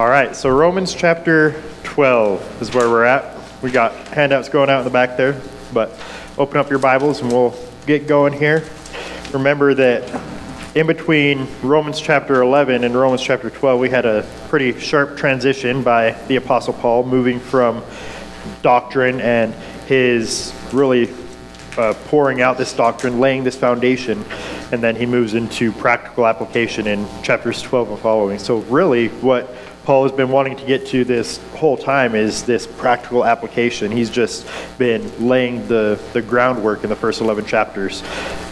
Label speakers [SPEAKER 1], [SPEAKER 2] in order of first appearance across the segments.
[SPEAKER 1] All right, so Romans chapter 12 is where we're at. We got handouts going out in the back there, but open up your Bibles and we'll get going here. Remember that in between Romans chapter 11 and Romans chapter 12, we had a pretty sharp transition by the Apostle Paul moving from doctrine and his really uh, pouring out this doctrine, laying this foundation, and then he moves into practical application in chapters 12 and following. So, really, what Paul has been wanting to get to this whole time is this practical application. He's just been laying the, the groundwork in the first 11 chapters.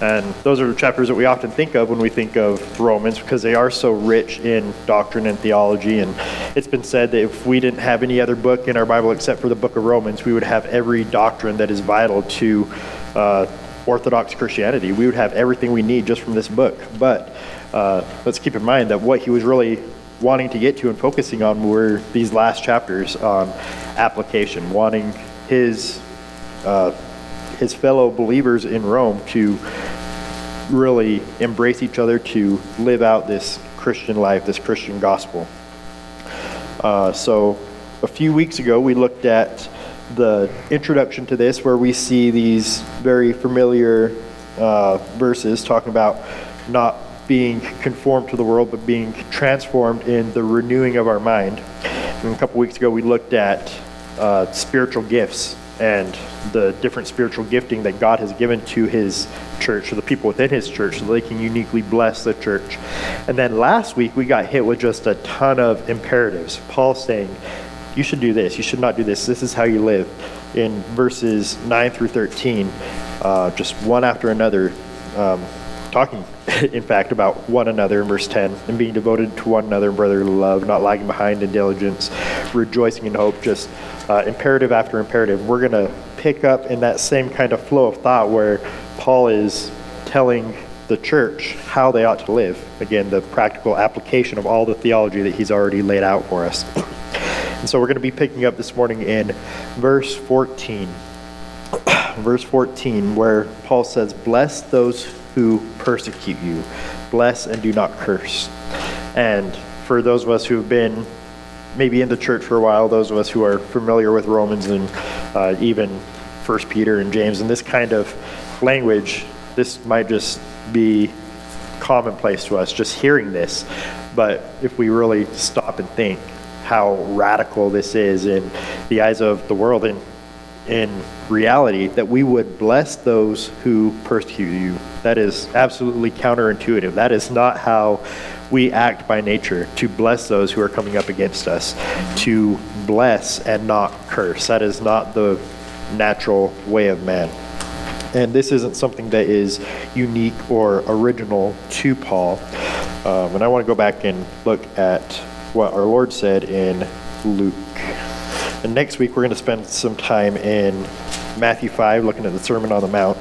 [SPEAKER 1] And those are the chapters that we often think of when we think of Romans because they are so rich in doctrine and theology. And it's been said that if we didn't have any other book in our Bible except for the book of Romans, we would have every doctrine that is vital to uh, Orthodox Christianity. We would have everything we need just from this book. But uh, let's keep in mind that what he was really wanting to get to and focusing on were these last chapters on application, wanting his uh, his fellow believers in Rome to really embrace each other, to live out this Christian life, this Christian gospel. Uh, so, a few weeks ago, we looked at the introduction to this, where we see these very familiar uh, verses talking about not being conformed to the world, but being transformed in the renewing of our mind. And a couple weeks ago, we looked at uh, spiritual gifts and the different spiritual gifting that God has given to His church, or the people within His church, so they can uniquely bless the church. And then last week, we got hit with just a ton of imperatives. Paul saying, You should do this, you should not do this, this is how you live. In verses 9 through 13, uh, just one after another, um, talking, in fact, about one another in verse 10, and being devoted to one another in brotherly love, not lagging behind in diligence, rejoicing in hope, just uh, imperative after imperative. We're going to pick up in that same kind of flow of thought where Paul is telling the church how they ought to live. Again, the practical application of all the theology that he's already laid out for us. And so we're going to be picking up this morning in verse 14. verse 14, where Paul says, Bless those who persecute you. Bless and do not curse. And for those of us who have been maybe in the church for a while, those of us who are familiar with Romans and uh, even First Peter and James and this kind of language, this might just be commonplace to us just hearing this. But if we really stop and think how radical this is in the eyes of the world and in reality, that we would bless those who persecute you. That is absolutely counterintuitive. That is not how we act by nature to bless those who are coming up against us, to bless and not curse. That is not the natural way of man. And this isn't something that is unique or original to Paul. Um, and I want to go back and look at what our Lord said in Luke. And next week, we're going to spend some time in Matthew 5, looking at the Sermon on the Mount.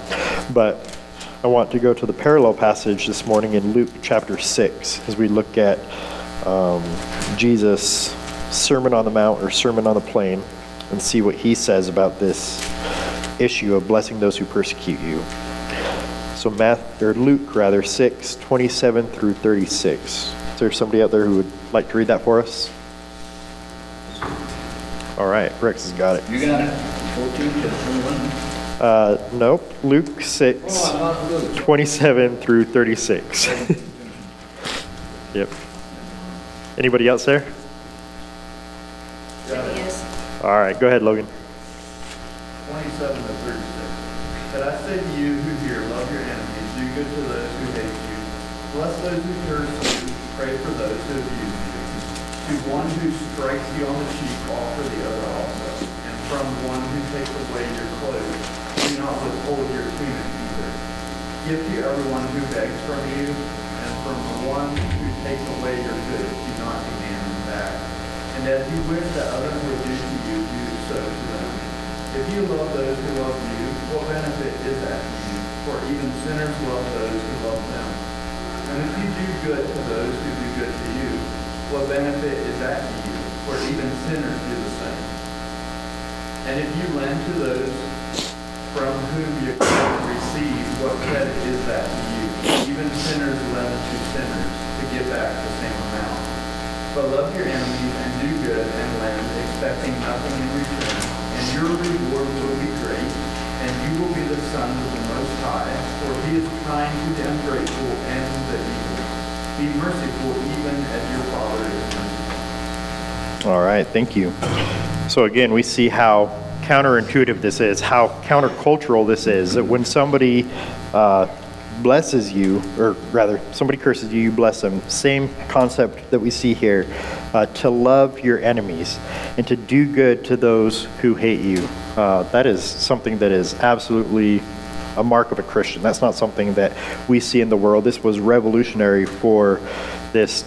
[SPEAKER 1] But I want to go to the parallel passage this morning in Luke chapter 6 as we look at um, Jesus' Sermon on the Mount or Sermon on the Plain and see what he says about this issue of blessing those who persecute you. So, or Luke rather, 6, 27 through 36. Is there somebody out there who would like to read that for us? All right, Rex has got it.
[SPEAKER 2] You got it? 14 to 21?
[SPEAKER 1] Uh, nope, Luke 6,
[SPEAKER 2] Oh, not Luke.
[SPEAKER 1] 27 through 36. yep. Anybody else there?
[SPEAKER 3] Yes.
[SPEAKER 1] All right, go ahead, Logan.
[SPEAKER 4] 27 to 36. But I say to you who hear, love your enemies, do good to those who hate you, bless those who curse you, pray for those who abuse you. To one who strikes you on the cheek, offer the other also. And from one who takes away your clothes, do not withhold your tunic either. Give to everyone who begs from you, and from the one who takes away your goods, do not demand them back. And as you wish that others would do to you, do so to them. If you love those who love you, what benefit is that to you? For even sinners love those who love them. And if you do good to those who do good to you, what benefit is that to you? For even sinners do the same. And if you lend to those from whom you receive, what credit is that to you? Even sinners lend to sinners to get back the same amount. But love your enemies and do good and lend, expecting nothing in return. And your reward will be great, and you will be the sons of the Most High, for he is kind to the ungrateful and the evil. Be merciful even as your Father is.
[SPEAKER 1] All right, thank you. So again, we see how counterintuitive this is, how countercultural this is. That when somebody uh, blesses you, or rather, somebody curses you, you bless them. Same concept that we see here uh, to love your enemies and to do good to those who hate you. Uh, that is something that is absolutely a mark of a Christian. That's not something that we see in the world. This was revolutionary for this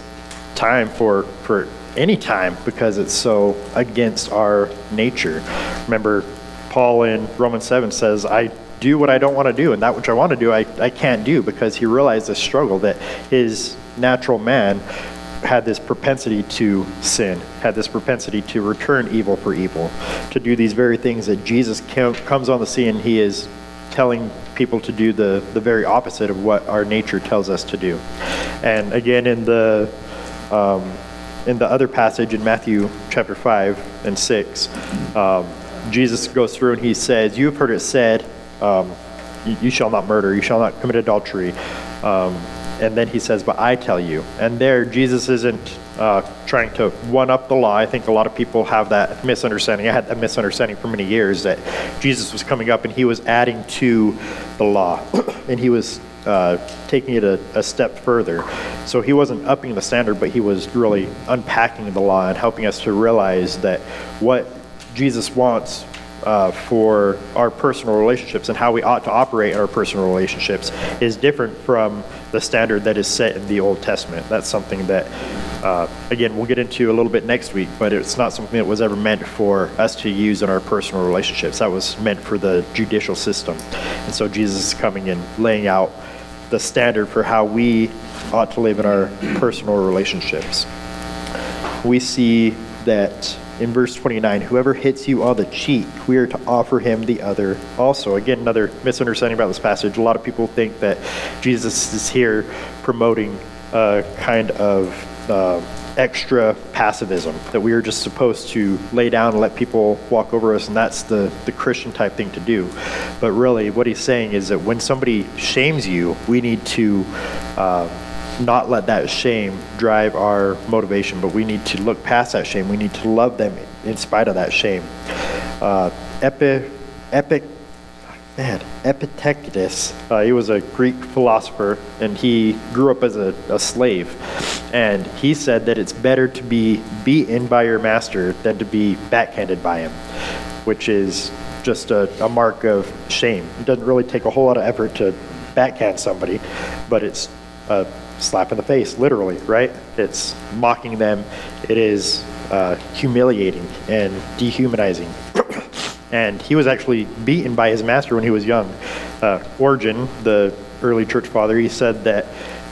[SPEAKER 1] time, for, for any time, because it's so against our nature. Remember, Paul in Romans 7 says, I do what I don't want to do, and that which I want to do, I, I can't do, because he realized the struggle that his natural man had this propensity to sin, had this propensity to return evil for evil, to do these very things that Jesus comes on the scene. And he is telling people to do the, the very opposite of what our nature tells us to do. And again, in the um, in the other passage in Matthew chapter 5 and 6, um, Jesus goes through and he says, You have heard it said, um, you, shall not murder, you shall not commit adultery. Um, and then he says, But I tell you. And there, Jesus isn't uh, trying to one up the law. I think a lot of people have that misunderstanding. I had that misunderstanding for many years that Jesus was coming up and he was adding to the law. and he was uh, taking it a, a, step further. So he wasn't upping the standard, but he was really unpacking the law and helping us to realize that what Jesus wants uh, for our personal relationships and how we ought to operate in our personal relationships is different from the standard that is set in the Old Testament. That's something that, uh, again, we'll get into a little bit next week, but it's not something that was ever meant for us to use in our personal relationships. That was meant for the judicial system. And so Jesus is coming and laying out the standard for how we ought to live in our personal relationships. We see that in verse 29 whoever hits you on the cheek we are to offer him the other also again another misunderstanding about this passage a lot of people think that jesus is here promoting a kind of uh, extra passivism that we are just supposed to lay down and let people walk over us and that's the, the christian type thing to do but really what he's saying is that when somebody shames you we need to uh, not let that shame drive our motivation, but we need to look past that shame. We need to love them in spite of that shame. Uh, epi, epic, man, Epictetus, uh, he was a Greek philosopher, and he grew up as a, a slave. And he said that it's better to be beaten by your master than to be backhanded by him, which is just a, a mark of shame. It doesn't really take a whole lot of effort to backhand somebody, but it's a slap in the face, literally, right? It's mocking them. It is uh, humiliating and dehumanizing. and he was actually beaten by his master when he was young. Uh, Origen, the early church father, he said that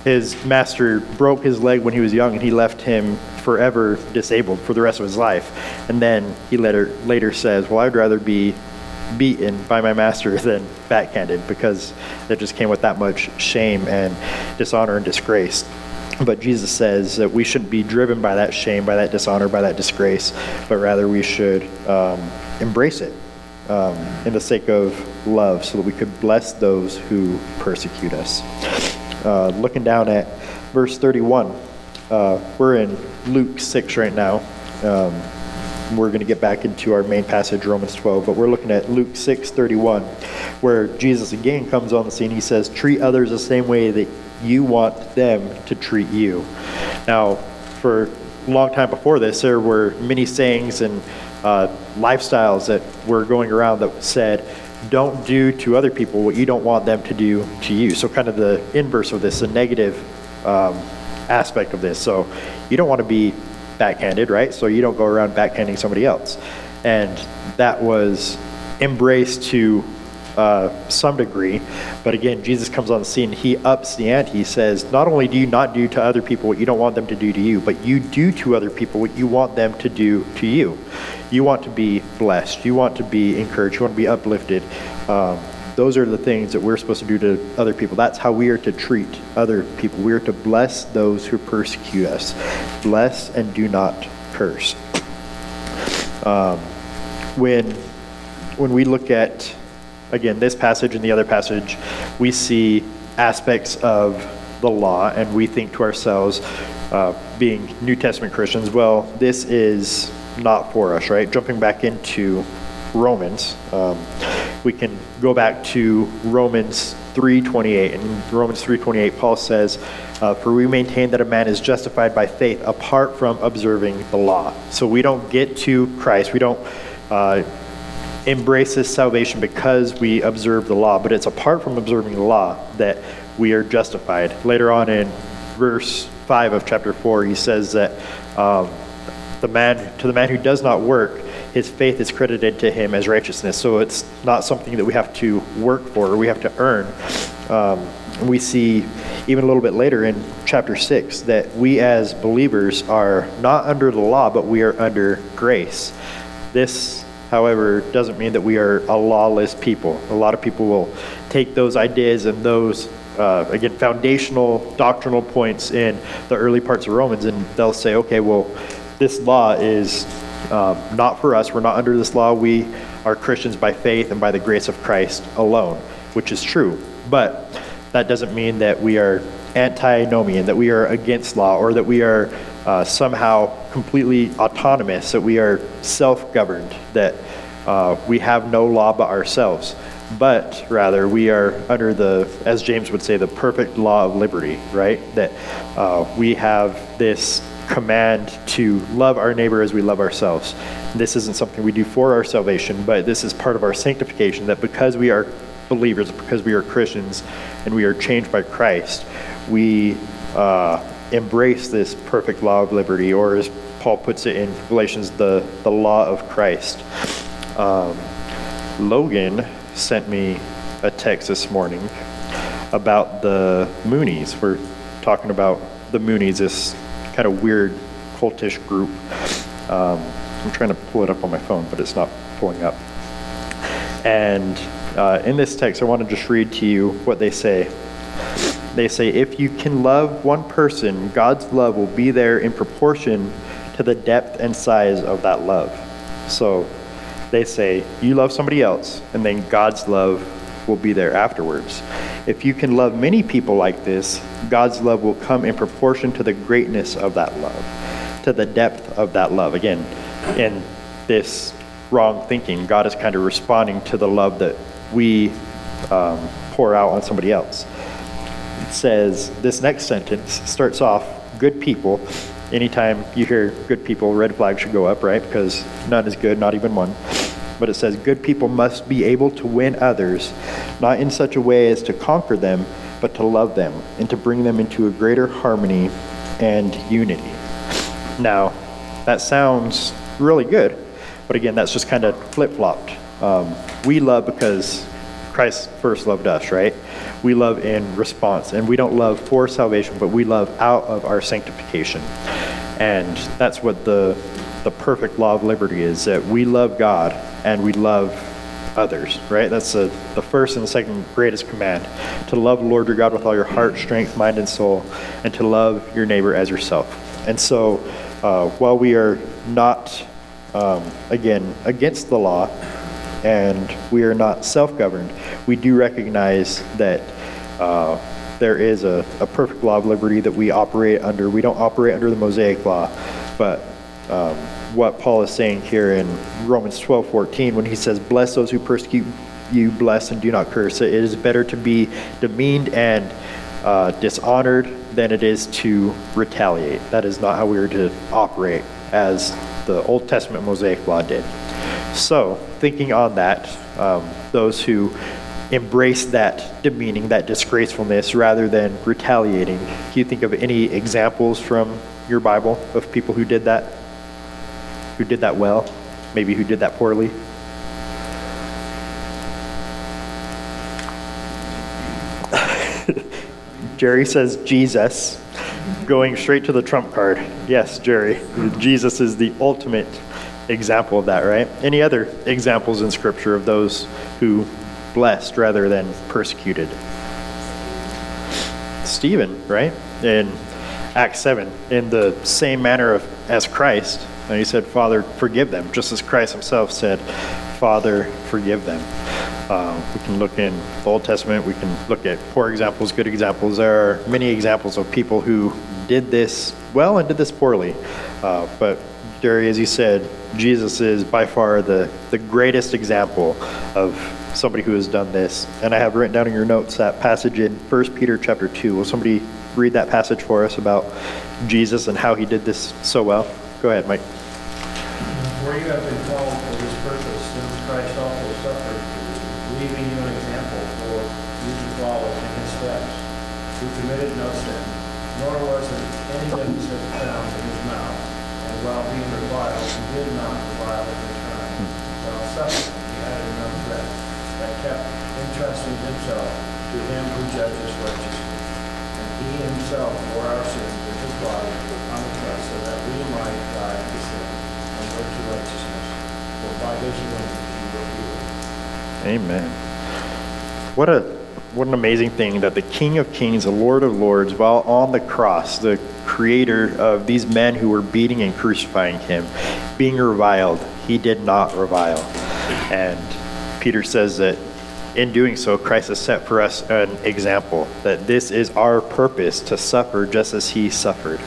[SPEAKER 1] his master broke his leg when he was young and he left him forever disabled for the rest of his life. And then he later, later says, Well, I'd rather be beaten by my master than backhanded because it just came with that much shame and dishonor and disgrace. But Jesus says that we shouldn't be driven by that shame, by that dishonor, by that disgrace, but rather we should um, embrace it um, in the sake of love so that we could bless those who persecute us. Uh, looking down at verse 31, uh, we're in Luke 6 right now. Um, we're going to get back into our main passage, Romans 12, but we're looking at Luke 6 31, where Jesus again comes on the scene. He says, Treat others the same way that you want them to treat you. Now, for a long time before this, there were many sayings and uh, lifestyles that were going around that said, don't do to other people what you don't want them to do to you. So, kind of the inverse of this, the negative um, aspect of this. So, you don't want to be backhanded, right? So you don't go around backhanding somebody else. And that was embraced to uh, some degree. But again, Jesus comes on the scene. He ups the ante. He says, Not only do you not do to other people what you don't want them to do to you, but you do to other people what you want them to do to you. You want to be blessed. You want to be encouraged. You want to be uplifted. Um, those are the things that we're supposed to do to other people. That's how we are to treat other people. We are to bless those who persecute us. Bless and do not curse. Um, when when we look at again this passage and the other passage, we see aspects of the law, and we think to ourselves, uh, being New Testament Christians, well, this is not for us, right? Jumping back into Romans, um, we can go back to Romans 3:28. In Romans 3:28, Paul says, uh, "For we maintain that a man is justified by faith apart from observing the law." So we don't get to Christ. We don't. Uh, embrace this salvation because we observe the law, but it's apart from observing the law that we are justified. Later on in verse 5 of chapter 4, he says that um, the man, to the man who does not work, his faith is credited to him as righteousness. So it's not something that we have to work for or we have to earn. Um, we see even a little bit later in chapter 6 that we as believers are not under the law, but we are under grace. This however, doesn't mean that we are a lawless people. A lot of people will take those ideas and those, uh, again, foundational doctrinal points in the early parts of Romans, and they'll say, okay, well, this law is um, not for us. We're not under this law. We are Christians by faith and by the grace of Christ alone, which is true. But that doesn't mean that we are antinomian, that we are against law, or that we are uh, somehow completely autonomous, that we are self governed, that uh, we have no law but ourselves. But rather, we are under the, as James would say, the perfect law of liberty, right? That uh, we have this command to love our neighbor as we love ourselves. This isn't something we do for our salvation, but this is part of our sanctification that because we are believers, because we are Christians, and we are changed by Christ, we uh, embrace this perfect law of liberty, or as Paul puts it in Galatians, the, the law of Christ. Um, Logan sent me a text this morning about the Moonies. We're talking about the Moonies, this kind of weird cultish group. Um, I'm trying to pull it up on my phone, but it's not pulling up. And uh, in this text, I want to just read to you what they say. They say, if you can love one person, God's love will be there in proportion to the depth and size of that love. So they say, you love somebody else, and then God's love will be there afterwards. If you can love many people like this, God's love will come in proportion to the greatness of that love, to the depth of that love. Again, in this wrong thinking, God is kind of responding to the love that we um, pour out on somebody else says this next sentence starts off good people. Anytime you hear good people, red flag should go up, right? Because none is good, not even one. But it says good people must be able to win others, not in such a way as to conquer them, but to love them and to bring them into a greater harmony and unity. Now, that sounds really good, but again, that's just kind of flip flopped. Um, we love because Christ first loved us, right? We love in response, and we don't love for salvation, but we love out of our sanctification. And that's what the the perfect law of liberty is that we love God and we love others, right? That's the, the first and the second greatest command to love the Lord your God with all your heart, strength, mind, and soul, and to love your neighbor as yourself. And so, uh, while we are not, um, again, against the law, and we are not self governed, we do recognize that uh, there is a, a, perfect law of liberty that we operate under. We don't operate under the Mosaic law, but um, what Paul is saying here in Romans 12 14, when he says, Bless those who persecute you, bless and do not curse. It is better to be demeaned and uh, dishonored than it is to retaliate. That is not how we are to operate as the Old Testament Mosaic law did. So, thinking on that, um, those who embrace that demeaning, that disgracefulness, rather than retaliating, can you think of any examples from your Bible of people who did that? Who did that well? Maybe who did that poorly? Jerry says Jesus, going straight to the trump card. Yes, Jerry, Jesus is the ultimate example of that, right? Any other examples in Scripture of those who blessed rather than persecuted. Stephen, right? In Acts 7, in the same manner of, as Christ, and he said, Father, forgive them, just as Christ himself said, Father, forgive them. Uh, we can look in the Old Testament, we can look at poor examples, good examples. There are many examples of people who did this well and did this poorly. Uh, but, Jerry, as you said, Jesus is by far the, the greatest example of somebody who has done this. And I have written down in your notes that passage in 1 Peter chapter 2. Will somebody read that passage for us about Jesus and how he did this so well? Go ahead, Mike.
[SPEAKER 3] You have been called for this purpose, since Christ also suffered, leaving you an example for you to follow in his steps, who committed no sin, nor was there any deficit found in his mouth, and while being reviled, he did not revile in return. While suffering, he added no threat, but kept entrusting himself to him who judges righteously. And he himself bore our sins in his body on the cross, so that we might die to sin and live to righteousness. For by his wounds you were healed.
[SPEAKER 1] Amen. What a what an amazing thing that the King of Kings, the Lord of Lords, while on the cross, the creator of these men who were beating and crucifying him, being reviled, he did not revile. And Peter says that in doing so, Christ has set for us an example that this is our purpose to suffer just as he suffered.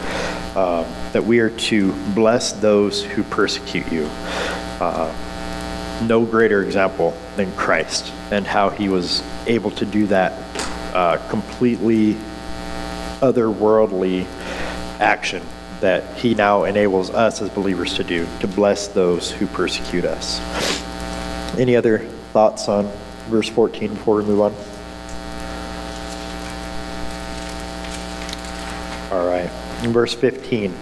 [SPEAKER 1] Um, that we are to bless those who persecute you. Uh, no greater example than Christ and how he was able to do that uh, completely otherworldly action that he now enables us as believers to do to bless those who persecute us. Any other thoughts on verse 14 before we move on? All right. In verse 15,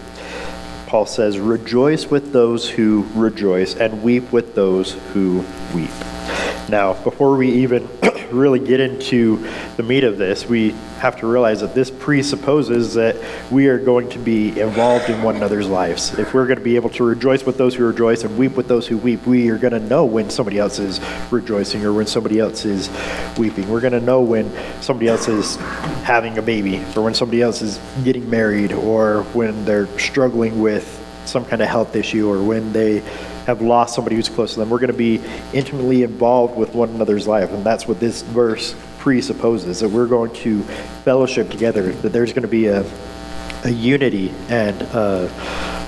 [SPEAKER 1] Paul says, Rejoice with those who rejoice, and weep with those who weep. Now, before we even really get into the meat of this, we have to realize that this presupposes that we are going to be involved in one another's lives. If we're going to be able to rejoice with those who rejoice and weep with those who weep, we are going to know when somebody else is rejoicing or when somebody else is weeping. We're going to know when somebody else is having a baby or when somebody else is getting married or when they're struggling with some kind of health issue or when they have lost somebody who's close to them. We're going to be intimately involved with one another's life. And that's what this verse presupposes that we're going to fellowship together, that there's going to be a, a unity and a,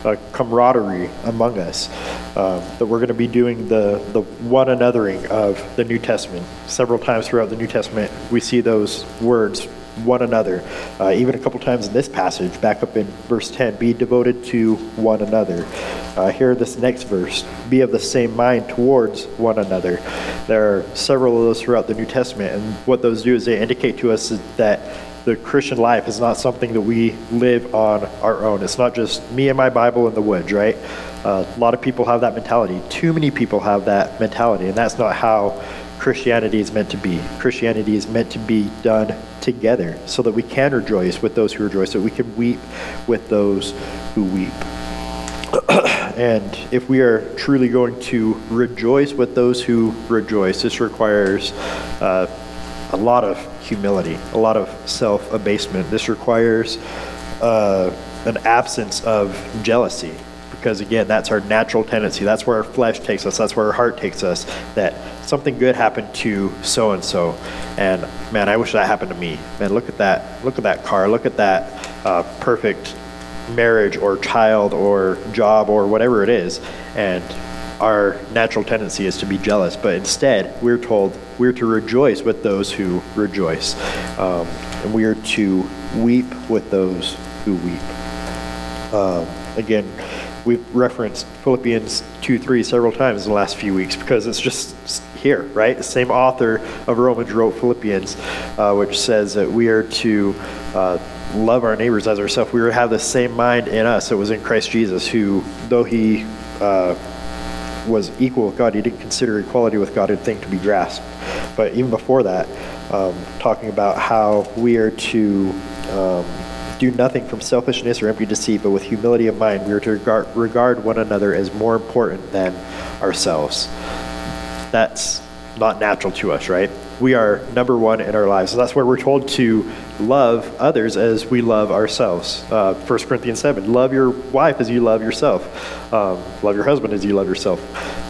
[SPEAKER 1] a camaraderie among us, um, that we're going to be doing the, the one anothering of the New Testament. Several times throughout the New Testament, we see those words one another. Uh, even a couple times in this passage, back up in verse 10, be devoted to one another. Uh, here, this next verse, be of the same mind towards one another. There are several of those throughout the New Testament, and what those do is they indicate to us that the Christian life is not something that we live on our own. It's not just me and my Bible in the woods, right? Uh, a lot of people have that mentality. Too many people have that mentality, and that's not how Christianity is meant to be. Christianity is meant to be done together so that we can rejoice with those who rejoice, so we can weep with those who weep. and if we are truly going to rejoice with those who rejoice, this requires uh, a lot of humility, a lot of self abasement. This requires uh, an absence of jealousy because again that's our natural tendency. That's where our flesh takes us. That's where our heart takes us that something good happened to so and so and man i wish that happened to me. Man look at that look at that car. Look at that uh, perfect marriage or child or job or whatever it is. And our natural tendency is to be jealous. But instead we're told we're to rejoice with those who rejoice. Um, and we are to weep with those who weep. Um, again we've referenced Philippians 2 3 several times in the last few weeks because it's just here, right? The same author of Romans wrote Philippians, uh, which says that we are to uh, love our neighbors as ourselves. We are to have the same mind in us that was in Christ Jesus, who, though he uh, was equal with God, he didn't consider equality with God a thing to be grasped. But even before that, um, talking about how we are to. Um, do nothing from selfishness or empty deceit, but with humility of mind, we are to regard, regard one another as more important than ourselves. That's not natural to us, right? we are number one in our lives. So that's where we're told to love others as we love ourselves. Uh, 1 Corinthians 7 love your wife as you love yourself, um, love your husband as you love yourself.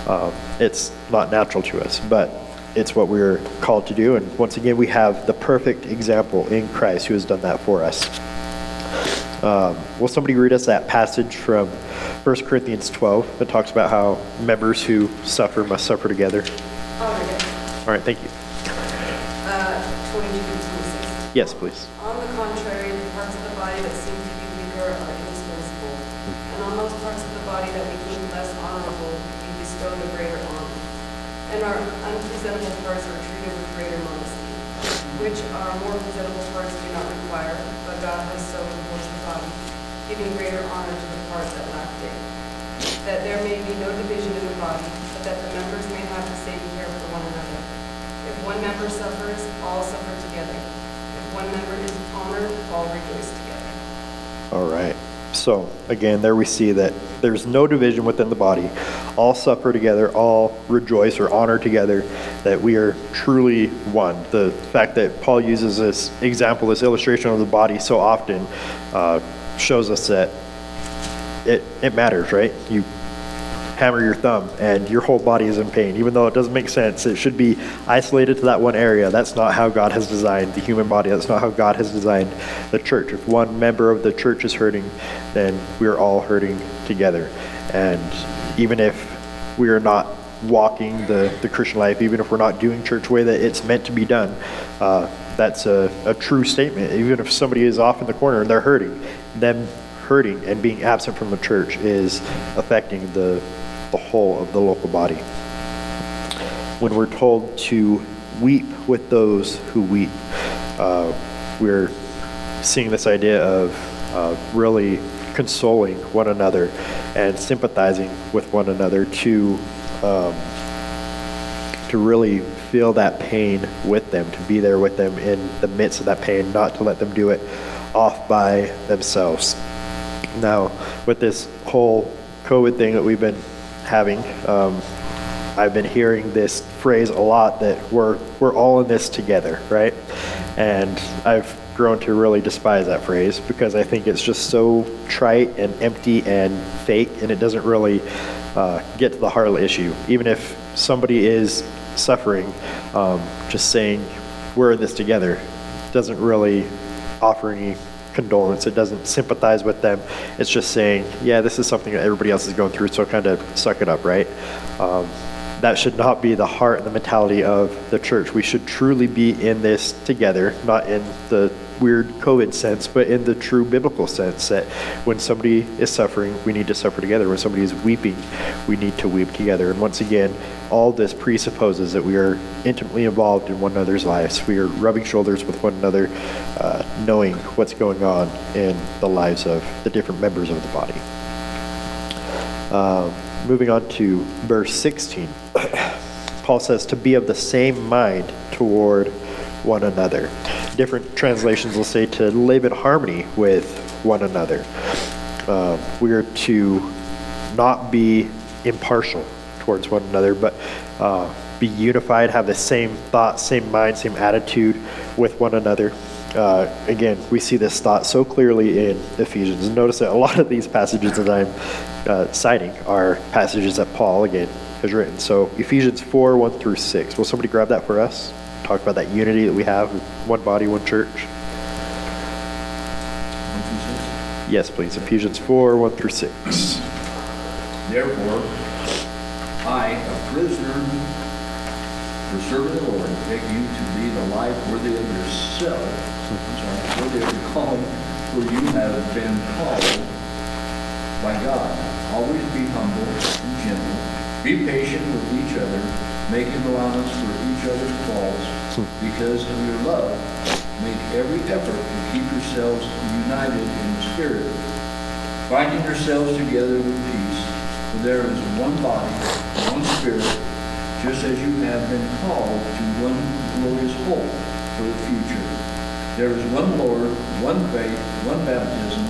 [SPEAKER 1] Um, it's not natural to us, but it's what we're called to do. And once again, we have the perfect example in Christ who has done that for us. Um, will somebody read us that passage from 1 Corinthians 12 that talks about how members who suffer must suffer together?
[SPEAKER 5] It.
[SPEAKER 1] All right, thank you.
[SPEAKER 5] Uh, 22 to 26.
[SPEAKER 1] Yes, please.
[SPEAKER 5] On the contrary, the parts of the body that seem to be weaker are indispensable, and on those parts of the body that became less honorable, we bestow the greater honor. And our unpresentable parts are treated with greater modesty, which our more presentable parts do not require, but God has so the body, giving greater honor to the parts that lack it, that there may be no division in the body, but that the members may have the same care for one another. If one member suffers, all suffer together. If one member is honored, all rejoice together.
[SPEAKER 1] All right. So, again, there we see that there's no division within the body. All suffer together, all rejoice or honor together, that we are truly one. The fact that Paul uses this example, this illustration of the body so often, uh, shows us that it, it matters, right? You hammer your thumb and your whole body is in pain. Even though it doesn't make sense, it should be isolated to that one area. That's not how God has designed the human body. That's not how God has designed the church. If one member of the church is hurting, then we're all hurting together. And even if we are not walking the, the Christian life, even if we're not doing church way that it's meant to be done, uh, that's a, a true statement. Even if somebody is off in the corner and they're hurting, them hurting and being absent from the church is affecting the, the whole of the local body. When we're told to weep with those who weep, uh, we're seeing this idea of uh, really consoling one another and sympathizing with one another to um, to really feel that pain with them, to be there with them in the midst of that pain, not to let them do it off by themselves. Now, with this whole COVID thing that we've been having, um, I've been hearing this phrase a lot that we're we're all in this together, right? And I've grown to really despise that phrase because I think it's just so trite and empty and fake, and it doesn't really uh, get to the heart of the issue. Even if somebody is suffering, um, just saying we're in this together doesn't really offer any condolence. It doesn't sympathize with them. It's just saying, yeah, this is something that everybody else is going through, so kind of suck it up, right? Um, that should not be the heart and the mentality of the church. We should truly be in this together, not in the weird COVID sense, but in the true biblical sense that when somebody is suffering, we need to suffer together. When somebody is weeping, we need to weep together. And once again, all this presupposes that we are intimately involved in one another's lives. We are rubbing shoulders with one another, uh, knowing what's going on in the lives of the different members of the body. Um, moving on to verse 16. Paul says to be of the same mind toward one another. Different translations will say to live in harmony with one another. Um, we are to not be impartial towards one another, but uh, be unified, have the same thought, same mind, same attitude with one another. Uh, again, we see this thought so clearly in Ephesians. Notice that a lot of these passages that I'm uh, citing are passages that Paul, again, has written. So Ephesians 4, 1 through 6. Will somebody grab that for us? Talk about that unity that we have, one body, one church. Yes, please. Ephesians 4, 1 through 6.
[SPEAKER 2] Therefore, I, a prisoner, servant of the Lord, beg you to lead a life worthy of yourself, sorry, worthy of your calling, for you have been called by God. Always be humble and gentle. Be patient with each other, making allowance for each other's faults. Hmm. Because of your love, make every effort to keep yourselves united in the Spirit, binding yourselves together with peace. For there is one body, one Spirit, just as you have been called to one glorious hope for the future. There is one Lord, one faith, one baptism,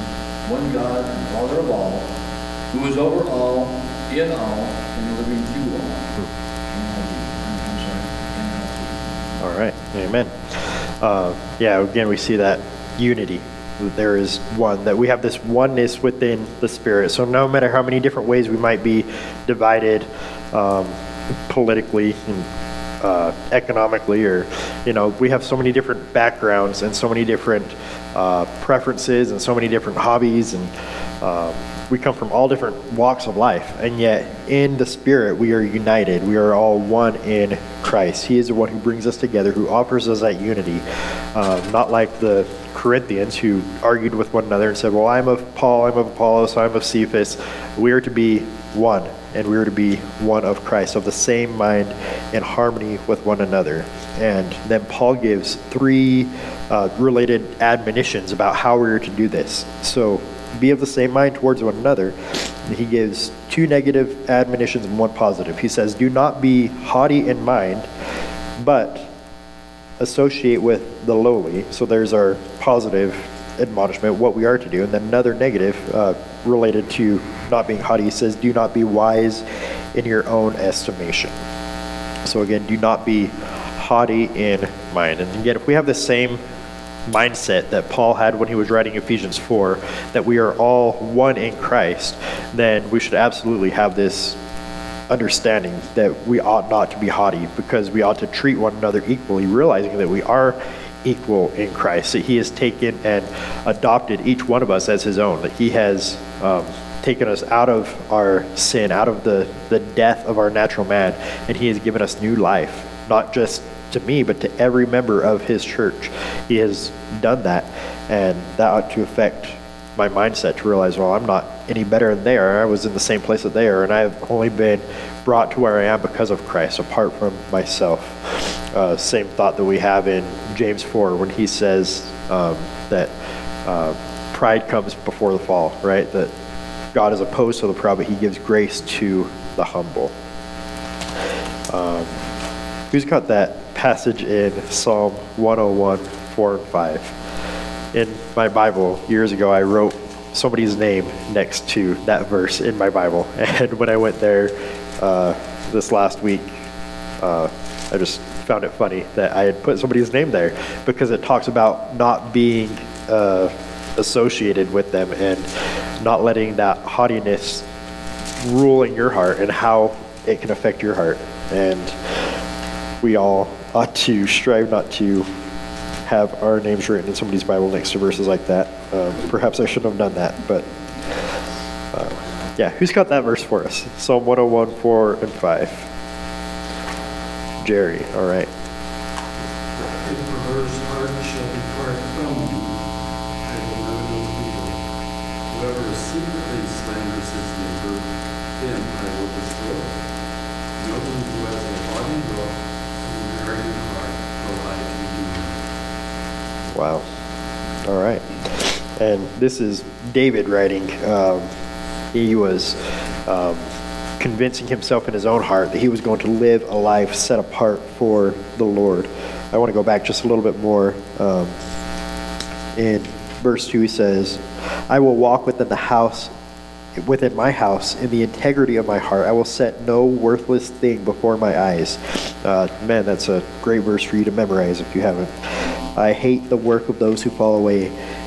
[SPEAKER 2] one God and Father of all, who is over all, in all, and living through all. Hmm. I'm sorry.
[SPEAKER 1] All right, amen. Uh, yeah, again, we see that unity. There is one, that we have this oneness within the Spirit. So no matter how many different ways we might be divided um, politically and uh, economically, or, you know, we have so many different backgrounds and so many different uh, preferences and so many different hobbies and um, we come from all different walks of life, and yet in the Spirit we are united. We are all one in Christ. He is the one who brings us together, who offers us that unity. Um, not like the Corinthians who argued with one another and said, Well, I'm of Paul, I'm of Apollos, I'm of Cephas. We are to be one, and we are to be one of Christ, of the same mind in harmony with one another. And then Paul gives three uh, related admonitions about how we are to do this. So, be of the same mind towards one another. And he gives two negative admonitions and one positive. He says, Do not be haughty in mind, but associate with the lowly. So there's our positive admonishment, what we are to do. And then another negative uh, related to not being haughty. He says, Do not be wise in your own estimation. So again, do not be haughty in mind. And again, if we have the same mindset that Paul had when he was writing Ephesians 4, that we are all one in Christ, then we should absolutely have this understanding that we ought not to be haughty because we ought to treat one another equally, realizing that we are equal in Christ, that he has taken and adopted each one of us as his own, that he has um, taken us out of our sin, out of the, the death of our natural man, and he has given us new life, not just to me, but to every member of his church. He has done that, and that ought to affect my mindset to realize, well, I'm not any better than they are. I was in the same place that they are, and I have only been brought to where I am because of Christ, apart from myself. Uh, same thought that we have in James 4 when he says um, that uh, pride comes before the fall, right? That God is opposed to the proud, but he gives grace to the humble. Um, who's got that passage in Psalm 101, 4 and 5. In my Bible, years ago, I wrote somebody's name next to that verse in my Bible. And when I went there uh, this last week, uh, I just found it funny that I had put somebody's name there because it talks about not being uh, associated with them and not letting that haughtiness rule in your heart and how it can affect your heart. And we all ought to strive not to have our names written in somebody's Bible next to verses like that. Um, perhaps I shouldn't have done that, but uh, yeah, who's got that verse for us? Psalm 101, 4 and 5. Jerry, all right.
[SPEAKER 6] His perverse heart shall depart from me. I will never know evil. Whoever secretly slanders his neighbor, him I will destroy. No one who has a haughty look and arrogant heart will I redeem.
[SPEAKER 1] Wow. All right. And this is David writing. Um, he was um, convincing himself in his own heart that he was going to live a life set apart for the Lord. I want to go back just a little bit more. Um, in verse 2, he says, I will walk within the house, within my house, in the integrity of my heart. I will set no worthless thing before my eyes. Uh, man, that's a great verse for you to memorize if you haven't. I hate the work of those who fall away.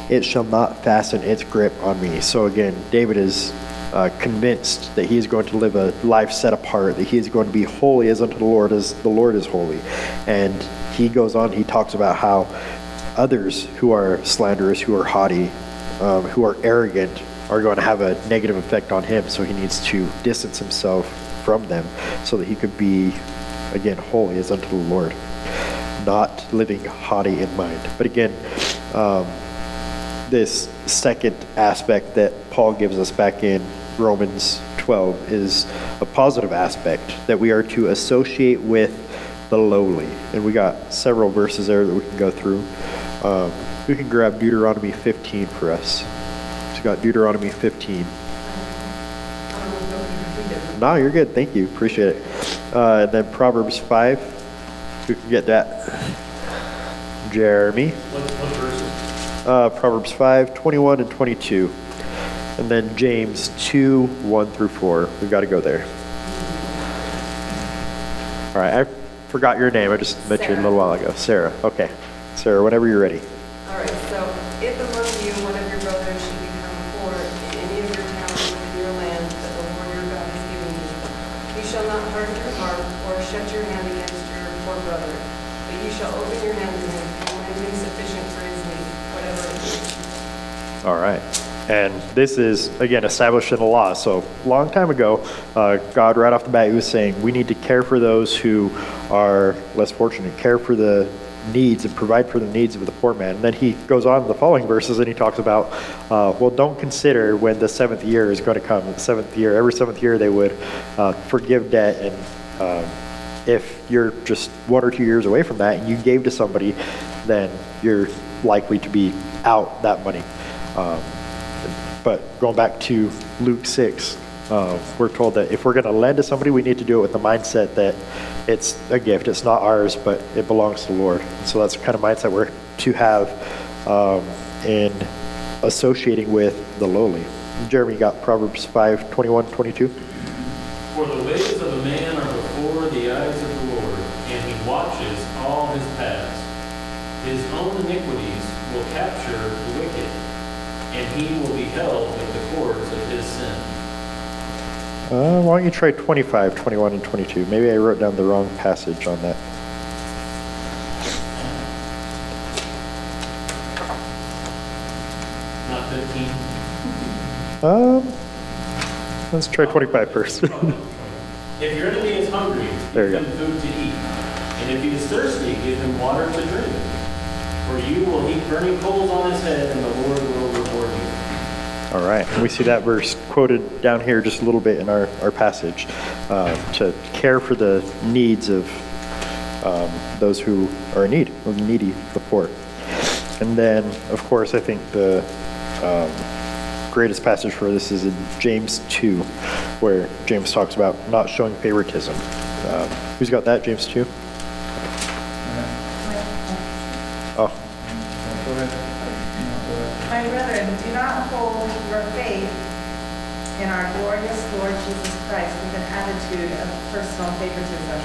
[SPEAKER 1] It shall not fasten its grip on me. So again, David is uh, convinced that he is going to live a life set apart, that he is going to be holy as unto the Lord as the Lord is holy. And he goes on, he talks about how others who are slanderous, who are haughty, um, who are arrogant, are going to have a negative effect on him. So he needs to distance himself from them so that he could be, again, holy as unto the Lord, not living haughty in mind. But again, um, this second aspect that Paul gives us back in Romans 12 is a positive aspect that we are to associate with the lowly. And we got several verses there that we can go through. Um, we can grab Deuteronomy 15 for us. We got Deuteronomy 15. No, you're good. Thank you. Appreciate it. Uh, then Proverbs 5. Who can get that? Jeremy. Uh, Proverbs 5, 21 and 22. And then James 2, 1 through 4. We've got to go there. All right. I forgot your name. I just met you a little while ago. Sarah. Okay. Sarah, whenever you're ready.
[SPEAKER 5] All right, so if among you one of your brothers should become poor in any of your towns within your land that the Lord your God has given you, you shall not harden your heart or shut your hand against your poor brother, but you shall open your hand to him and lend him sufficient for his need, whatever it is.
[SPEAKER 1] All right. And this is, again, established in the law. So, a long time ago, uh, God, right off the bat, he was saying we need to care for those who are less fortunate, care for the needs and provide for the needs of the poor man. And then he goes on in the following verses and he talks about, uh, well, don't consider when the seventh year is going to come. The seventh year, every seventh year, they would uh, forgive debt. And um, if you're just one or two years away from that and you gave to somebody, then you're likely to be out that money. Um, but going back to Luke 6, uh, we're told that if we're going to lend to somebody, we need to do it with the mindset that it's a gift. It's not ours, but it belongs to the Lord. So that's the kind of mindset we're to have um, in associating with the lowly. Jeremy, got Proverbs 5, 21, 22?
[SPEAKER 7] For the ways of a man are before the eyes of the Lord, and he watches all his paths. His own iniquities will capture the wicked, and he will be held with the cords of his sin.
[SPEAKER 1] Uh, why don't you try 25, 21, and 22? Maybe I wrote down the wrong passage on that.
[SPEAKER 7] Not 15.
[SPEAKER 1] Um, let's try 25 first.
[SPEAKER 7] If your enemy is hungry,
[SPEAKER 1] There
[SPEAKER 7] give him food to eat. And if he is thirsty, give him water to drink. For you will heap burning coals on his head, and the Lord will reward you.
[SPEAKER 1] All right, we see that verse quoted down here just a little bit in our, our passage, uh, to care for the needs of um, those who are in need, the needy, the poor. And then, of course, I think the um, greatest passage for this is in James 2, where James talks about not showing favoritism. Um, Who's got that, James 2? Oh,
[SPEAKER 8] My brethren, do not hold your faith in our glorious Lord Jesus Christ with an attitude of personal favoritism.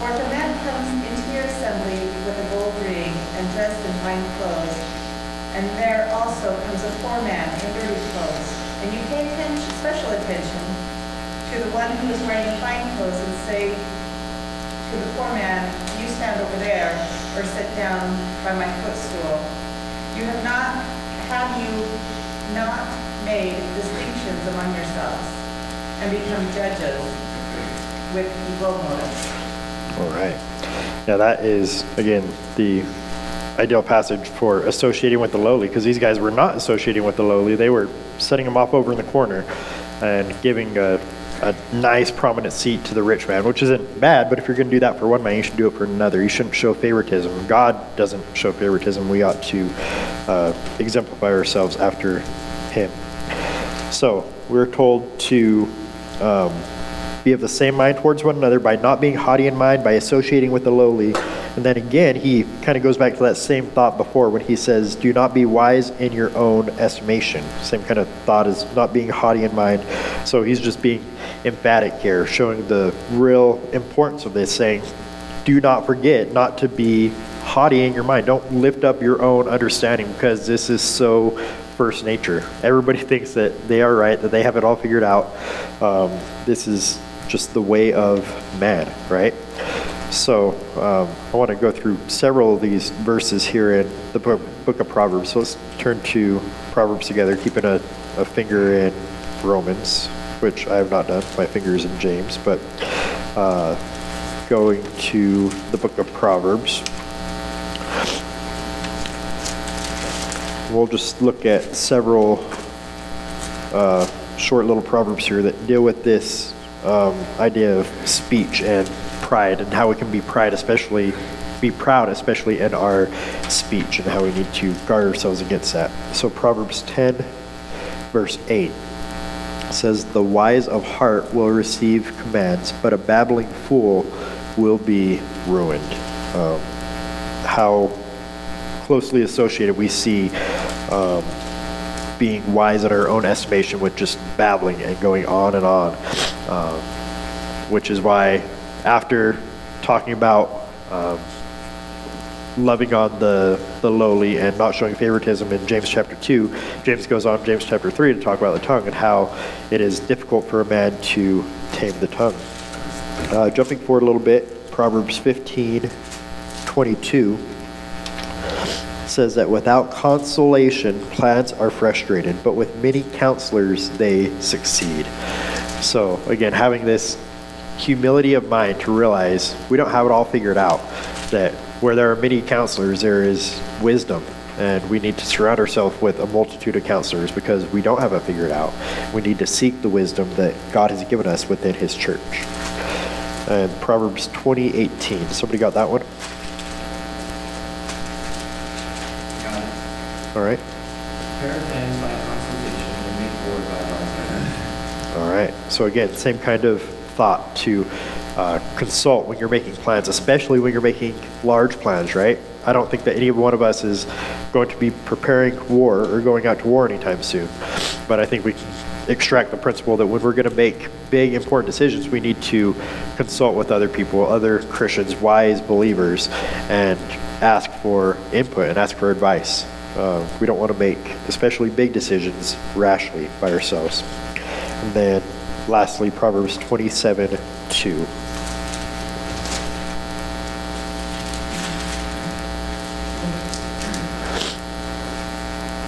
[SPEAKER 8] For if a man comes into your assembly with a gold ring and dressed in fine clothes, and there also comes a poor man in dirty clothes, and you pay attention, special attention to the one who is wearing fine clothes and say to the poor man, you stand over there, or sit down by my footstool, you have not, have you not made distinctions among yourselves and become judges with evil motives?
[SPEAKER 1] All right. Now that is, again, the ideal passage for associating with the lowly, because these guys were not associating with the lowly. They were setting them off over in the corner and giving a, a nice prominent seat to the rich man, which isn't bad, but if you're going to do that for one man, you should do it for another. You shouldn't show favoritism. God doesn't show favoritism. We ought to uh, exemplify ourselves after him. So we're told to um, be of the same mind towards one another by not being haughty in mind, by associating with the lowly. And then again, he kind of goes back to that same thought before when he says, Do not be wise in your own estimation. Same kind of thought as not being haughty in mind. So he's just being emphatic here, showing the real importance of this, saying, Do not forget not to be haughty in your mind. Don't lift up your own understanding because this is so first nature. Everybody thinks that they are right, that they have it all figured out. Um, this is just the way of man, right? So um, I want to go through several of these verses here in the book book of Proverbs. So let's turn to Proverbs together, keeping a, a finger in Romans, which I have not done. My finger's in James, but uh, going to the book of Proverbs. We'll just look at several uh, short little proverbs here that deal with this um, idea of speech and pride and how we can be pride, especially be proud, especially in our speech, and how we need to guard ourselves against that. So Proverbs 10, verse 8 says, "The wise of heart will receive commands, but a babbling fool will be ruined." Um, how closely associated we see um, being wise in our own estimation with just babbling and going on and on, um, which is why after talking about um, loving on the, the lowly and not showing favoritism in James chapter 2, James goes on James chapter 3 to talk about the tongue and how it is difficult for a man to tame the tongue. Uh, jumping forward a little bit, Proverbs 15, 22 says that without consolation, plans are frustrated, but with many counselors, they succeed. So, again, having this humility of mind to realize we don't have it all figured out, that where there are many counselors, there is wisdom. And we need to surround ourselves with a multitude of counselors because we don't have it figured out. We need to seek the wisdom that God has given us within His church. And Proverbs 20:18. Somebody got that one? All right.
[SPEAKER 7] Prepare plans by consultation and make war by
[SPEAKER 1] All right. So again, same kind of thought to uh, consult when you're making plans, especially when you're making large plans, right? I don't think that any one of us is going to be preparing war or going out to war anytime soon. But I think we can extract the principle that when we're going to make big, important decisions, we need to consult with other people, other Christians, wise believers, and ask for input and ask for advice. Uh, we don't want to make, especially big decisions, rashly by ourselves. And then lastly, Proverbs 27 2.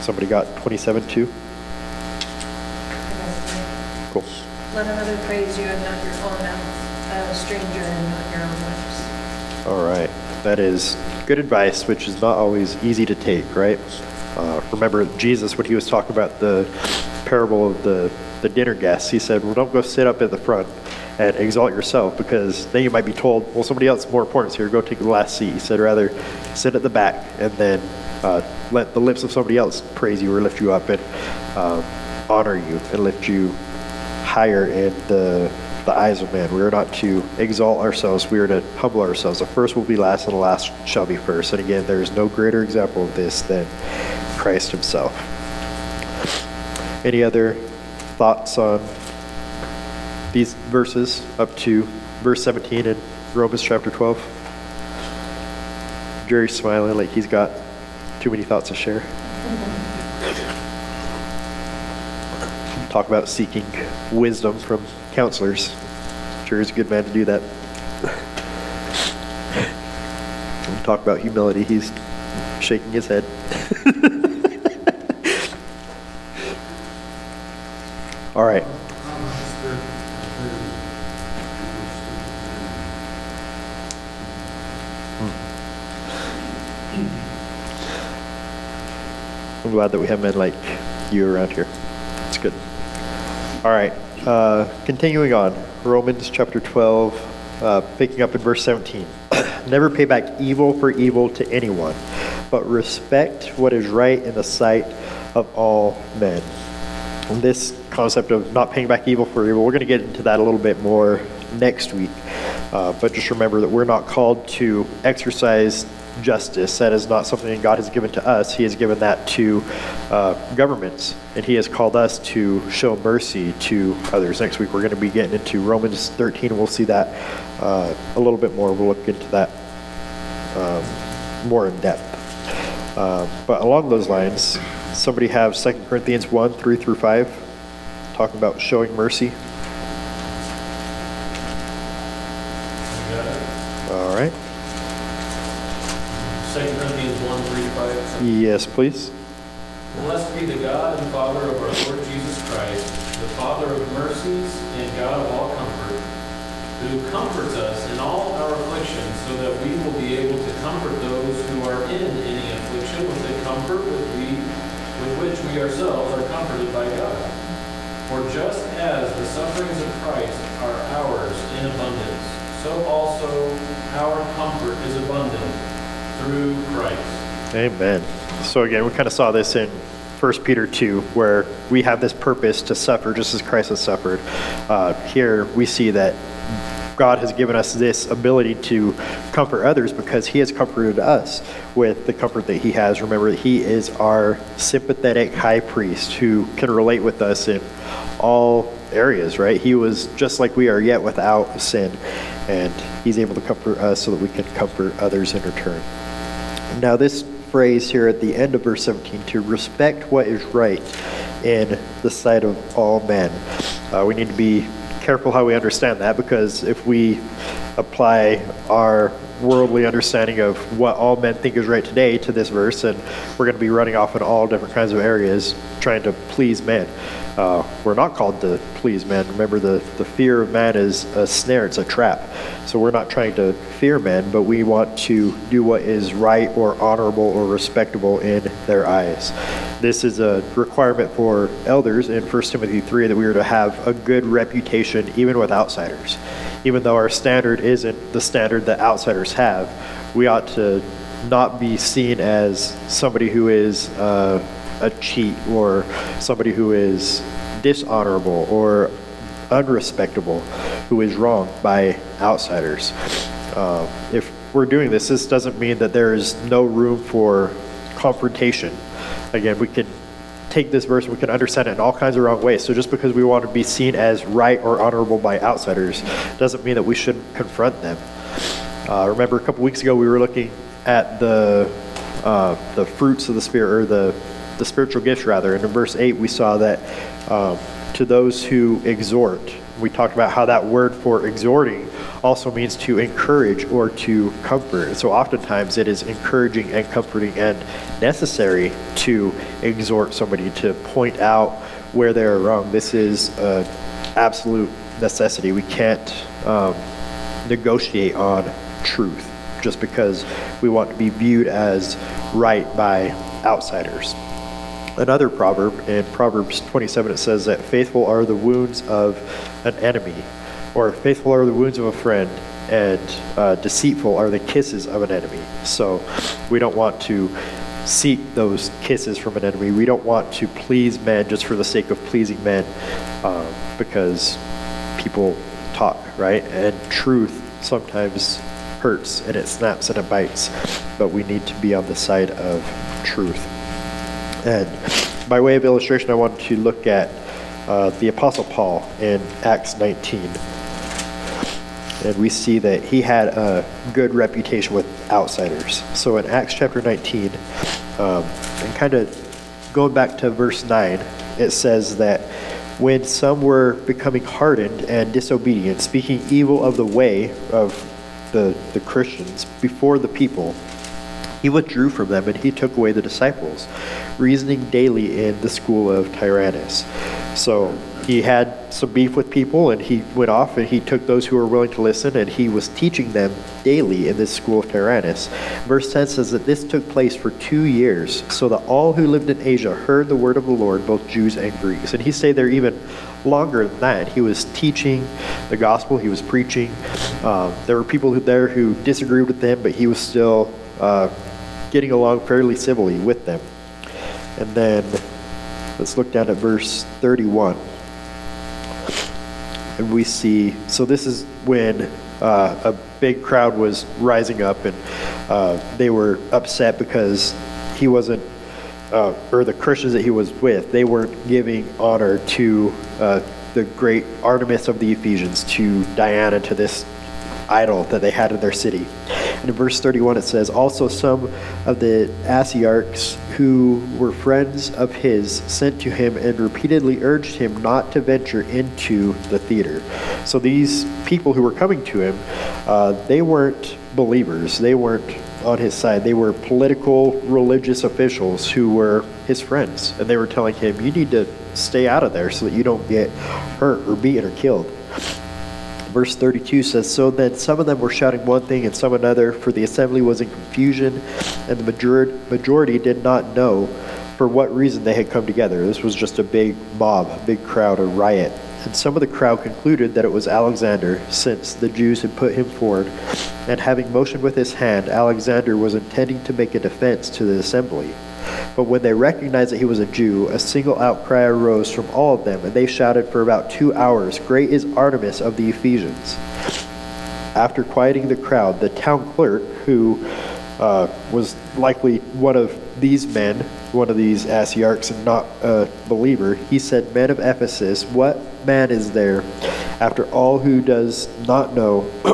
[SPEAKER 1] Somebody got 27 2? Cool.
[SPEAKER 9] Let another praise you and not your own mouth, a stranger and not your own lips.
[SPEAKER 1] All right. That is good advice, which is not always easy to take, right? Uh, remember Jesus, when he was talking about the parable of the, the dinner guests, he said, Well, don't go sit up at the front and exalt yourself because then you might be told, Well, somebody else is more important, so here, go take the last seat. He said, Rather sit at the back and then uh, let the lips of somebody else praise you or lift you up and uh, honor you and lift you higher in the, the eyes of man. We are not to exalt ourselves, we are to humble ourselves. The first will be last, and the last shall be first. And again, there is no greater example of this than Christ Himself. Any other thoughts on these verses up to verse 17 in Romans chapter 12? Jerry's smiling like he's got too many thoughts to share. Talk about seeking wisdom from counselors. Is a good man to do that. Talk about humility. He's shaking his head. All right. I'm glad that we have men like you around here. It's good. All right. Uh, continuing on, Romans chapter 12, uh, picking up in verse 17. Never pay back evil for evil to anyone, but respect what is right in the sight of all men. And this concept of not paying back evil for evil, we're going to get into that a little bit more next week. Uh, but just remember that we're not called to exercise justice. That is not something God has given to us. He has given that to uh, governments, and He has called us to show mercy to others. Next week, we're going to be getting into Romans 13, and we'll see that uh, a little bit more. We'll look into that um, more in depth. Uh, but along those lines, somebody have 2 Corinthians 1 3 through 5, talking about showing mercy. All right.
[SPEAKER 7] 2 Corinthians 1, 3 to 5.
[SPEAKER 1] Yes, please.
[SPEAKER 7] Blessed be the God and Father of our Lord Jesus Christ, the Father of mercies and God of all comfort, who comforts us in all our afflictions, so that we will be able to comfort those who are in any affliction with the comfort with, we, with which we ourselves are comforted by God. For just as the sufferings of Christ are ours in abundance, so also our comfort is abundant through Christ.
[SPEAKER 1] Amen. So again, we kind of saw this in 1 Peter 2, where we have this purpose to suffer just as Christ has suffered. Uh, here we see that God has given us this ability to comfort others because He has comforted us with the comfort that He has. Remember He is our sympathetic high priest who can relate with us in all areas, right? He was just like we are, yet without sin. And he's able to comfort us so that we can comfort others in return. Now, this phrase here at the end of verse 17, to respect what is right in the sight of all men. Uh, we need to be careful how we understand that because if we apply our worldly understanding of what all men think is right today to this verse, and we're going to be running off in all different kinds of areas trying to please men. Uh, we're not called to please men. Remember, the, the fear of man is a snare, it's a trap. So we're not trying to fear men, but we want to do what is right or honorable or respectable in their eyes. This is a requirement for elders in 1 Timothy 3 that we are to have a good reputation even with outsiders. Even though our standard isn't the standard that outsiders have, we ought to not be seen as somebody who is uh, a cheat or somebody who is dishonorable or unrespectable, who is wronged by outsiders. Uh, if we're doing this, this doesn't mean that there is no room for confrontation. Again, we can take this verse we can understand it in all kinds of wrong ways. So just because we want to be seen as right or honorable by outsiders doesn't mean that we shouldn't confront them. Uh, remember a couple weeks ago we were looking at the uh, the fruits of the spirit or the the spiritual gifts rather. And in verse 8, we saw that um, to those who exhort, we talked about how that word for exhorting also means to encourage or to comfort. So oftentimes it is encouraging and comforting and necessary to exhort somebody to point out where they're wrong. This is an absolute necessity. We can't um, negotiate on truth just because we want to be viewed as right by outsiders another proverb in Proverbs 27 it says that faithful are the wounds of an enemy or faithful are the wounds of a friend and uh, deceitful are the kisses of an enemy. So we don't want to seek those kisses from an enemy. We don't want to please men just for the sake of pleasing men uh, because people talk right? And truth sometimes hurts and it snaps and it bites but we need to be on the side of truth. And by way of illustration, I want to look at uh, the Apostle Paul in Acts 19. And we see that he had a good reputation with outsiders. So in Acts chapter 19, um, and kind of going back to verse 9, it says that when some were becoming hardened and disobedient, speaking evil of the way of the, the Christians before the people, he withdrew from them and he took away the disciples, reasoning daily in the school of Tyrannus. So he had some beef with people and he went off and he took those who were willing to listen and he was teaching them daily in this school of Tyrannus. Verse 10 says that this took place for two years, so that all who lived in Asia heard the word of the Lord, both Jews and Greeks. And he stayed there even longer than that. He was teaching the gospel, he was preaching. Um, there were people there who disagreed with him, but he was still uh, getting along fairly civilly with them. And then let's look down at verse 31. And we see, so this is when uh, a big crowd was rising up and uh, they were upset because he wasn't, uh, or the Christians that he was with, they weren't giving honor to uh, the great Artemis of the Ephesians, to Diana, to this idol that they had in their city. And in verse 31 it says, Also some of the Asiarchs who were friends of his sent to him and repeatedly urged him not to venture into the theater. So these people who were coming to him, uh, they weren't believers. They weren't on his side. They were political, religious officials who were his friends. And they were telling him, You need to stay out of there so that you don't get hurt or beaten or killed verse 32 says, So then some of them were shouting one thing and some another, for the assembly was in confusion, and the majority did not know for what reason they had come together. This was just a big mob, a big crowd, a riot. And some of the crowd concluded that it was Alexander, since the Jews had put him forward. And having motioned with his hand, Alexander was intending to make a defense to the assembly. But when they recognized that he was a Jew, a single outcry arose from all of them, and they shouted for about two hours, Great is Artemis of the Ephesians. After quieting the crowd, the town clerk, who uh, was likely one of these men, one of these Asiarchs, and not a believer, he said, Men of Ephesus, what man is there, after all who does not know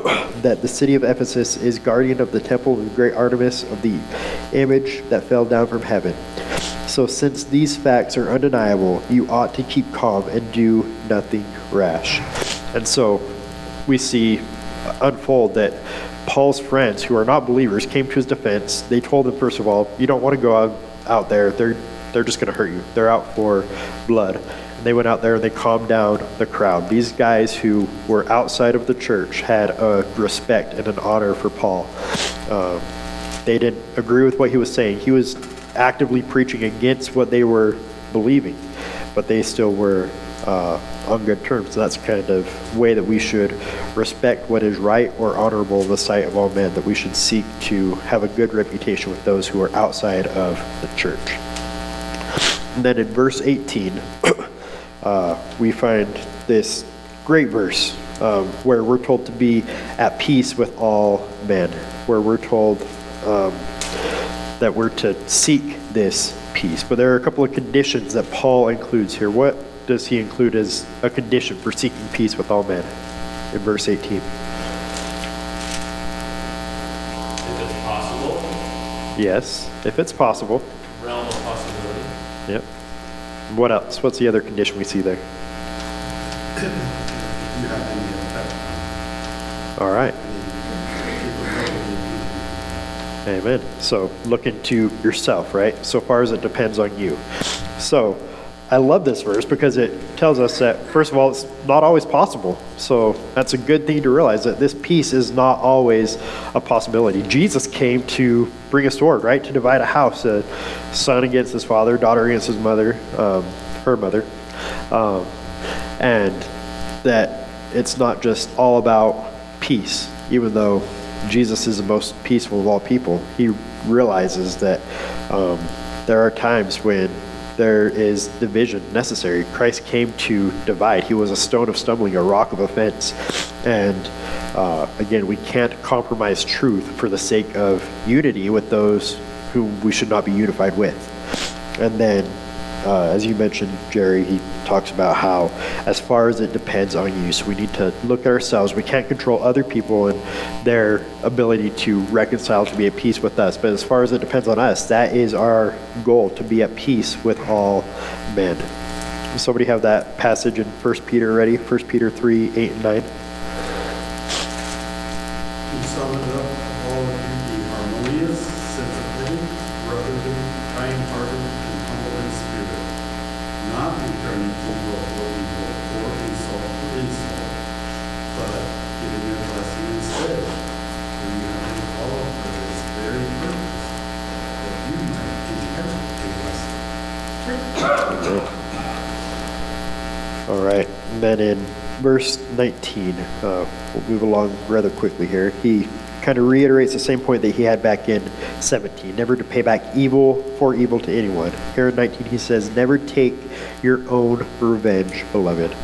[SPEAKER 1] that the city of Ephesus is guardian of the temple of the great Artemis of the image that fell down from heaven? So, since these facts are undeniable, you ought to keep calm and do nothing rash. And so, we see unfold that Paul's friends, who are not believers, came to his defense. They told him, first of all, you don't want to go out, out there. They're, they're just going to hurt you. They're out for blood. They went out there and they calmed down the crowd. These guys who were outside of the church had a respect and an honor for Paul. Um, they didn't agree with what he was saying. He was actively preaching against what they were believing, but they still were uh, on good terms. So that's kind of way that we should respect what is right or honorable in the sight of all men, that we should seek to have a good reputation with those who are outside of the church. And then in verse 18, uh, we find this great verse um, where we're told to be at peace with all men, where we're told um, that we're to seek this peace. But there are a couple of conditions that Paul includes here. What does he include as a condition for seeking peace with all men in verse 18?
[SPEAKER 7] If it's possible,
[SPEAKER 1] Yes, if it's possible.
[SPEAKER 7] realm of possibility.
[SPEAKER 1] Yep. What else? What's the other condition we see there? All right. Amen. So look into yourself, right? So far as it depends on you. So I love this verse because it tells us that, first of all, it's not always possible. So that's a good thing to realize that this peace is not always a possibility. Jesus came to bring a sword, right? To divide a house, a son against his father, daughter against his mother, um, her mother. Um, and that it's not just all about peace, even though Jesus is the most peaceful of all people. He realizes that um, there are times when there is division necessary. Christ came to divide. He was a stone of stumbling, a rock of offense. And uh, again, we can't compromise truth for the sake of unity with those whom we should not be unified with. And then uh, as you mentioned, Jerry, he talks about how, as far as it depends on you, so we need to look at ourselves. We can't control other people and their ability to reconcile, to be at peace with us. But as far as it depends on us, that is our goal, to be at peace with all men. Does somebody have that passage in 1 Peter ready? 1 Peter 3, 8 and 9.
[SPEAKER 6] To sum it up, all of you be harmonious, sympathetic, brotherly, kind-hearted, and humble in spirit, not returning evil for evil or insult for insult, but giving a blessing instead. For you have been called for this very purpose, that you might inherit a blessing.
[SPEAKER 1] All right. Then in verse 19, uh, we'll move along rather quickly here. He kind of reiterates the same point that he had back in 17 never to pay back evil for evil to anyone. Here in 19, he says, Never take your own revenge, beloved,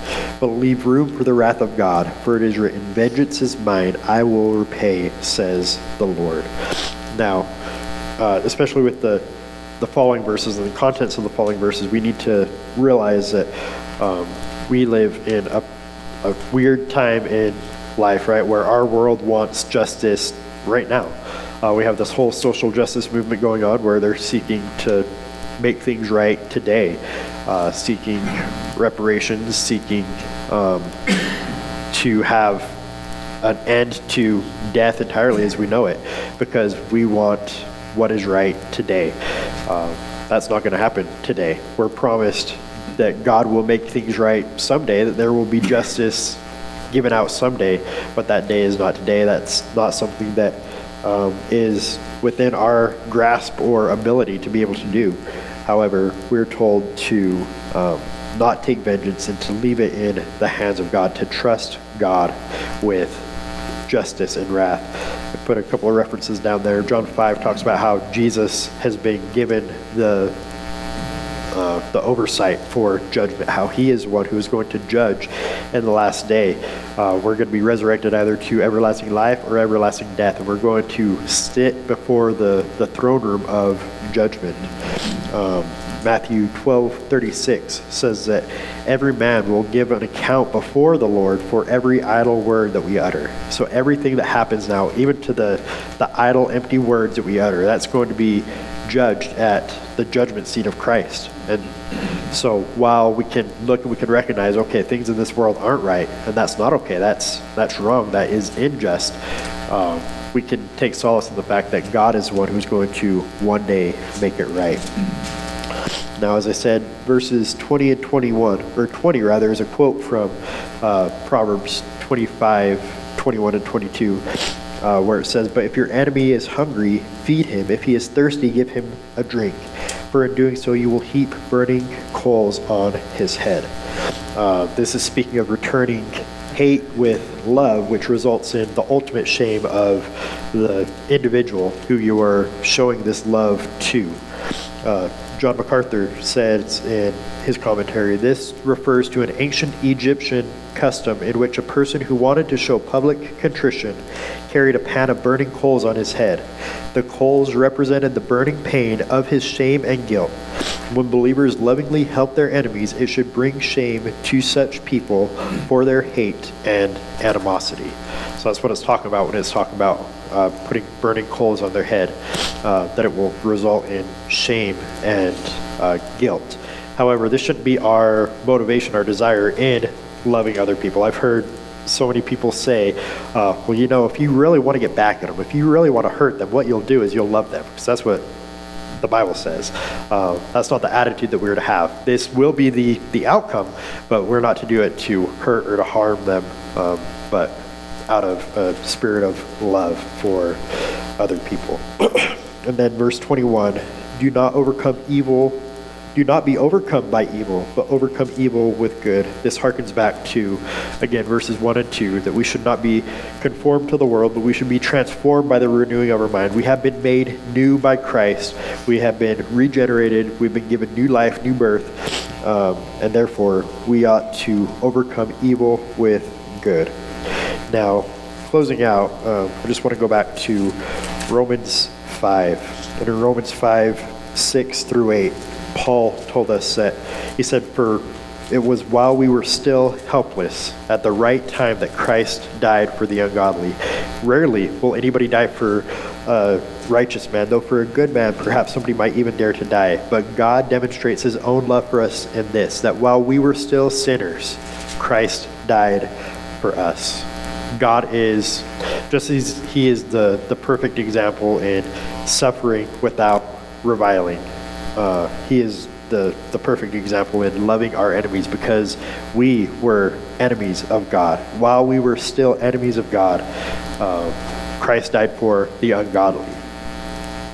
[SPEAKER 1] but leave room for the wrath of God, for it is written, Vengeance is mine, I will repay, says the Lord. Now, uh, especially with the the following verses and the contents of the following verses, we need to realize that um, we live in a, a weird time in life, right, where our world wants justice right now. Uh, we have this whole social justice movement going on where they're seeking to make things right today, uh, seeking reparations, seeking um, to have an end to death entirely as we know it because we want what is right today. Uh, that's not going to happen today. We're promised that God will make things right someday, that there will be justice given out someday, but that day is not today. That's not something that um, is within our grasp or ability to be able to do. However, we're told to um, not take vengeance and to leave it in the hands of God, to trust God with justice and wrath. Put a couple of references down there. John 5 talks about how Jesus has been given the uh, the oversight for judgment, how he is one who is going to judge in the last day. Uh, we're going to be resurrected either to everlasting life or everlasting death, and we're going to sit before the, the throne room of judgment. Um, Matthew 12, 36 says that every man will give an account before the Lord for every idle word that we utter. So everything that happens now, even to the, the idle, empty words that we utter, that's going to be judged at the judgment seat of Christ. And so while we can look and we can recognize, okay, things in this world aren't right, and that's not okay, that's, that's wrong, that is unjust, um, we can take solace in the fact that God is one who's going to one day make it right. Now, as I said, verses 20 and 21, or 20 rather, is a quote from uh, Proverbs 25, 21 and 22, uh, where it says, But if your enemy is hungry, feed him. If he is thirsty, give him a drink. For in doing so, you will heap burning coals on his head. Uh, this is speaking of returning hate with love, which results in the ultimate shame of the individual who you are showing this love to. Uh, John MacArthur says in his commentary this refers to an ancient Egyptian custom in which a person who wanted to show public contrition carried a pan of burning coals on his head. The coals represented the burning pain of his shame and guilt. When believers lovingly help their enemies, it should bring shame to such people for their hate and animosity. So that's what it's talking about when it's talking about uh, putting burning coals on their head, uh, that it will result in shame and uh, guilt. However, this shouldn't be our motivation, our desire in loving other people. I've heard so many people say, uh, well, you know, if you really want to get back at them, if you really want to hurt them, what you'll do is you'll love them, because that's what the Bible says. Uh, that's not the attitude that we're to have. This will be the, the outcome, but we're not to do it to hurt or to harm them, um, but out of a spirit of love for other people. and then verse 21 do not overcome evil do not be overcome by evil, but overcome evil with good. This harkens back to, again, verses 1 and 2, that we should not be conformed to the world, but we should be transformed by the renewing of our mind. We have been made new by Christ. We have been regenerated. We've been given new life, new birth. Um, and therefore, we ought to overcome evil with good. Now, closing out, um, I just want to go back to Romans 5. And in Romans 5, 6 through 8, Paul told us that he said, For it was while we were still helpless at the right time that Christ died for the ungodly. Rarely will anybody die for a righteous man, though for a good man, perhaps somebody might even dare to die. But God demonstrates his own love for us in this that while we were still sinners, Christ died for us. God is, just as he is the, the perfect example in suffering without reviling. Uh, he is the, the perfect example in loving our enemies because we were enemies of God. While we were still enemies of God, uh, Christ died for the ungodly.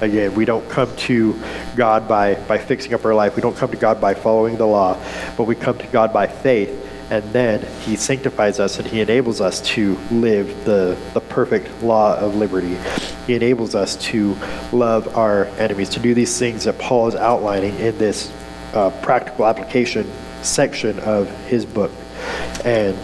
[SPEAKER 1] Again, we don't come to God by, by fixing up our life. We don't come to God by following the law, but we come to God by faith and then he sanctifies us and he enables us to live the, the perfect law of liberty. He enables us to love our enemies, to do these things that Paul is outlining in this uh, practical application section of his book. And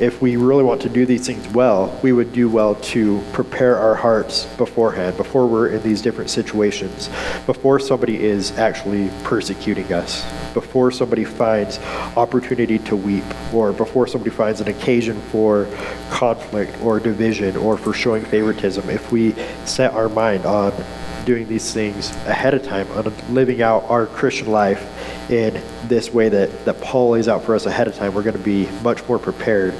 [SPEAKER 1] if we really want to do these things well, we would do well to prepare our hearts beforehand, before we're in these different situations, before somebody is actually persecuting us, before somebody finds opportunity to weep, or before somebody finds an occasion for conflict or division or for showing favoritism. If we set our mind on doing these things ahead of time, on living out our Christian life in this way that, that Paul lays out for us ahead of time, we're going to be much more prepared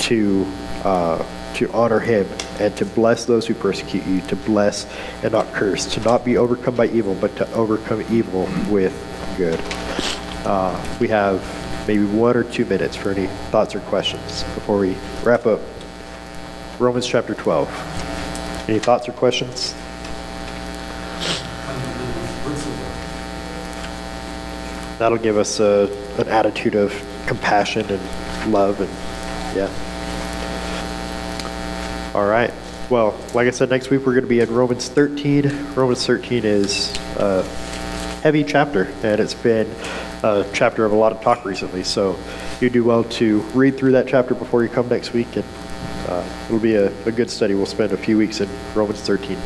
[SPEAKER 1] to uh, to honor him and to bless those who persecute you, to bless and not curse, to not be overcome by evil, but to overcome evil with good. Uh, we have maybe one or two minutes for any thoughts or questions before we wrap up Romans chapter 12. Any thoughts or questions? That'll give us a, an attitude of compassion and love and yeah. All right. Well, like I said, next week we're going to be in Romans 13. Romans 13 is a heavy chapter, and it's been a chapter of a lot of talk recently. So you do well to read through that chapter before you come next week, and uh, it'll be a, a good study. We'll spend a few weeks in Romans 13.